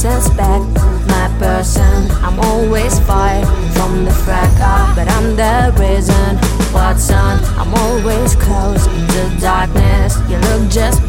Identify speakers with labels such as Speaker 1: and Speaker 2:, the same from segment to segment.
Speaker 1: suspect my person. I'm always far from the fracas, but I'm the reason. What's on? I'm always close to darkness. You look just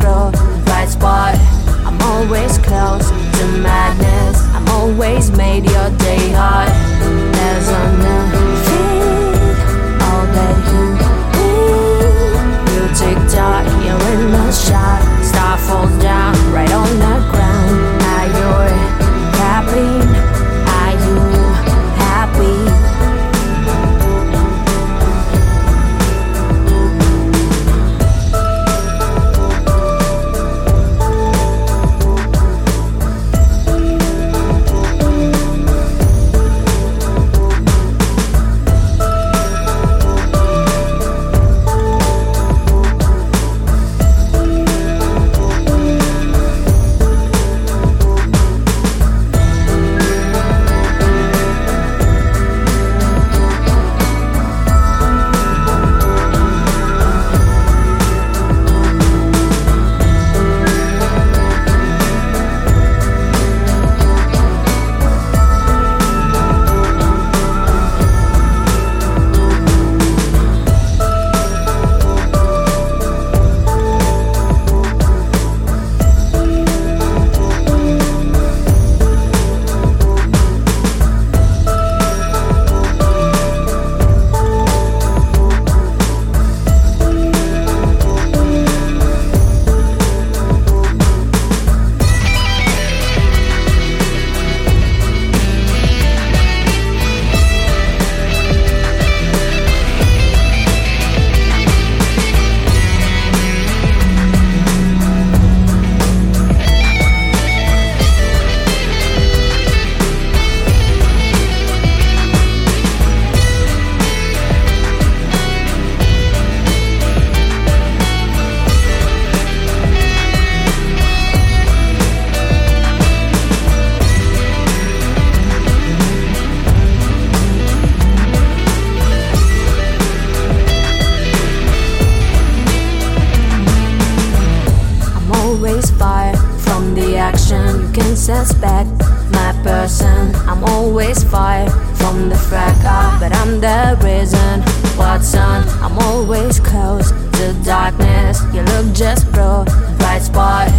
Speaker 1: can suspect my person. I'm always far from the fracas, but I'm the reason. What's on? I'm always close to darkness. You look just bro, bright spot.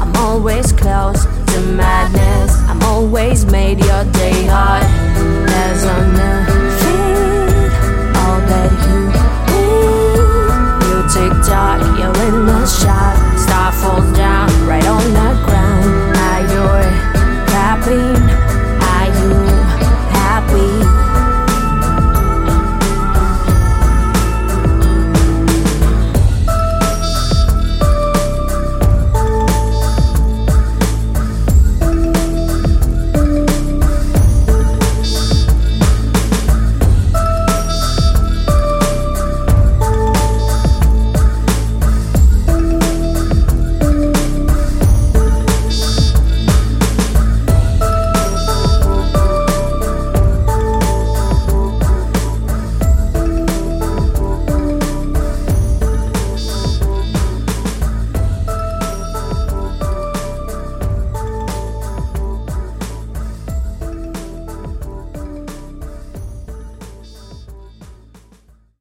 Speaker 1: I'm always close to madness. I'm always made your day hard.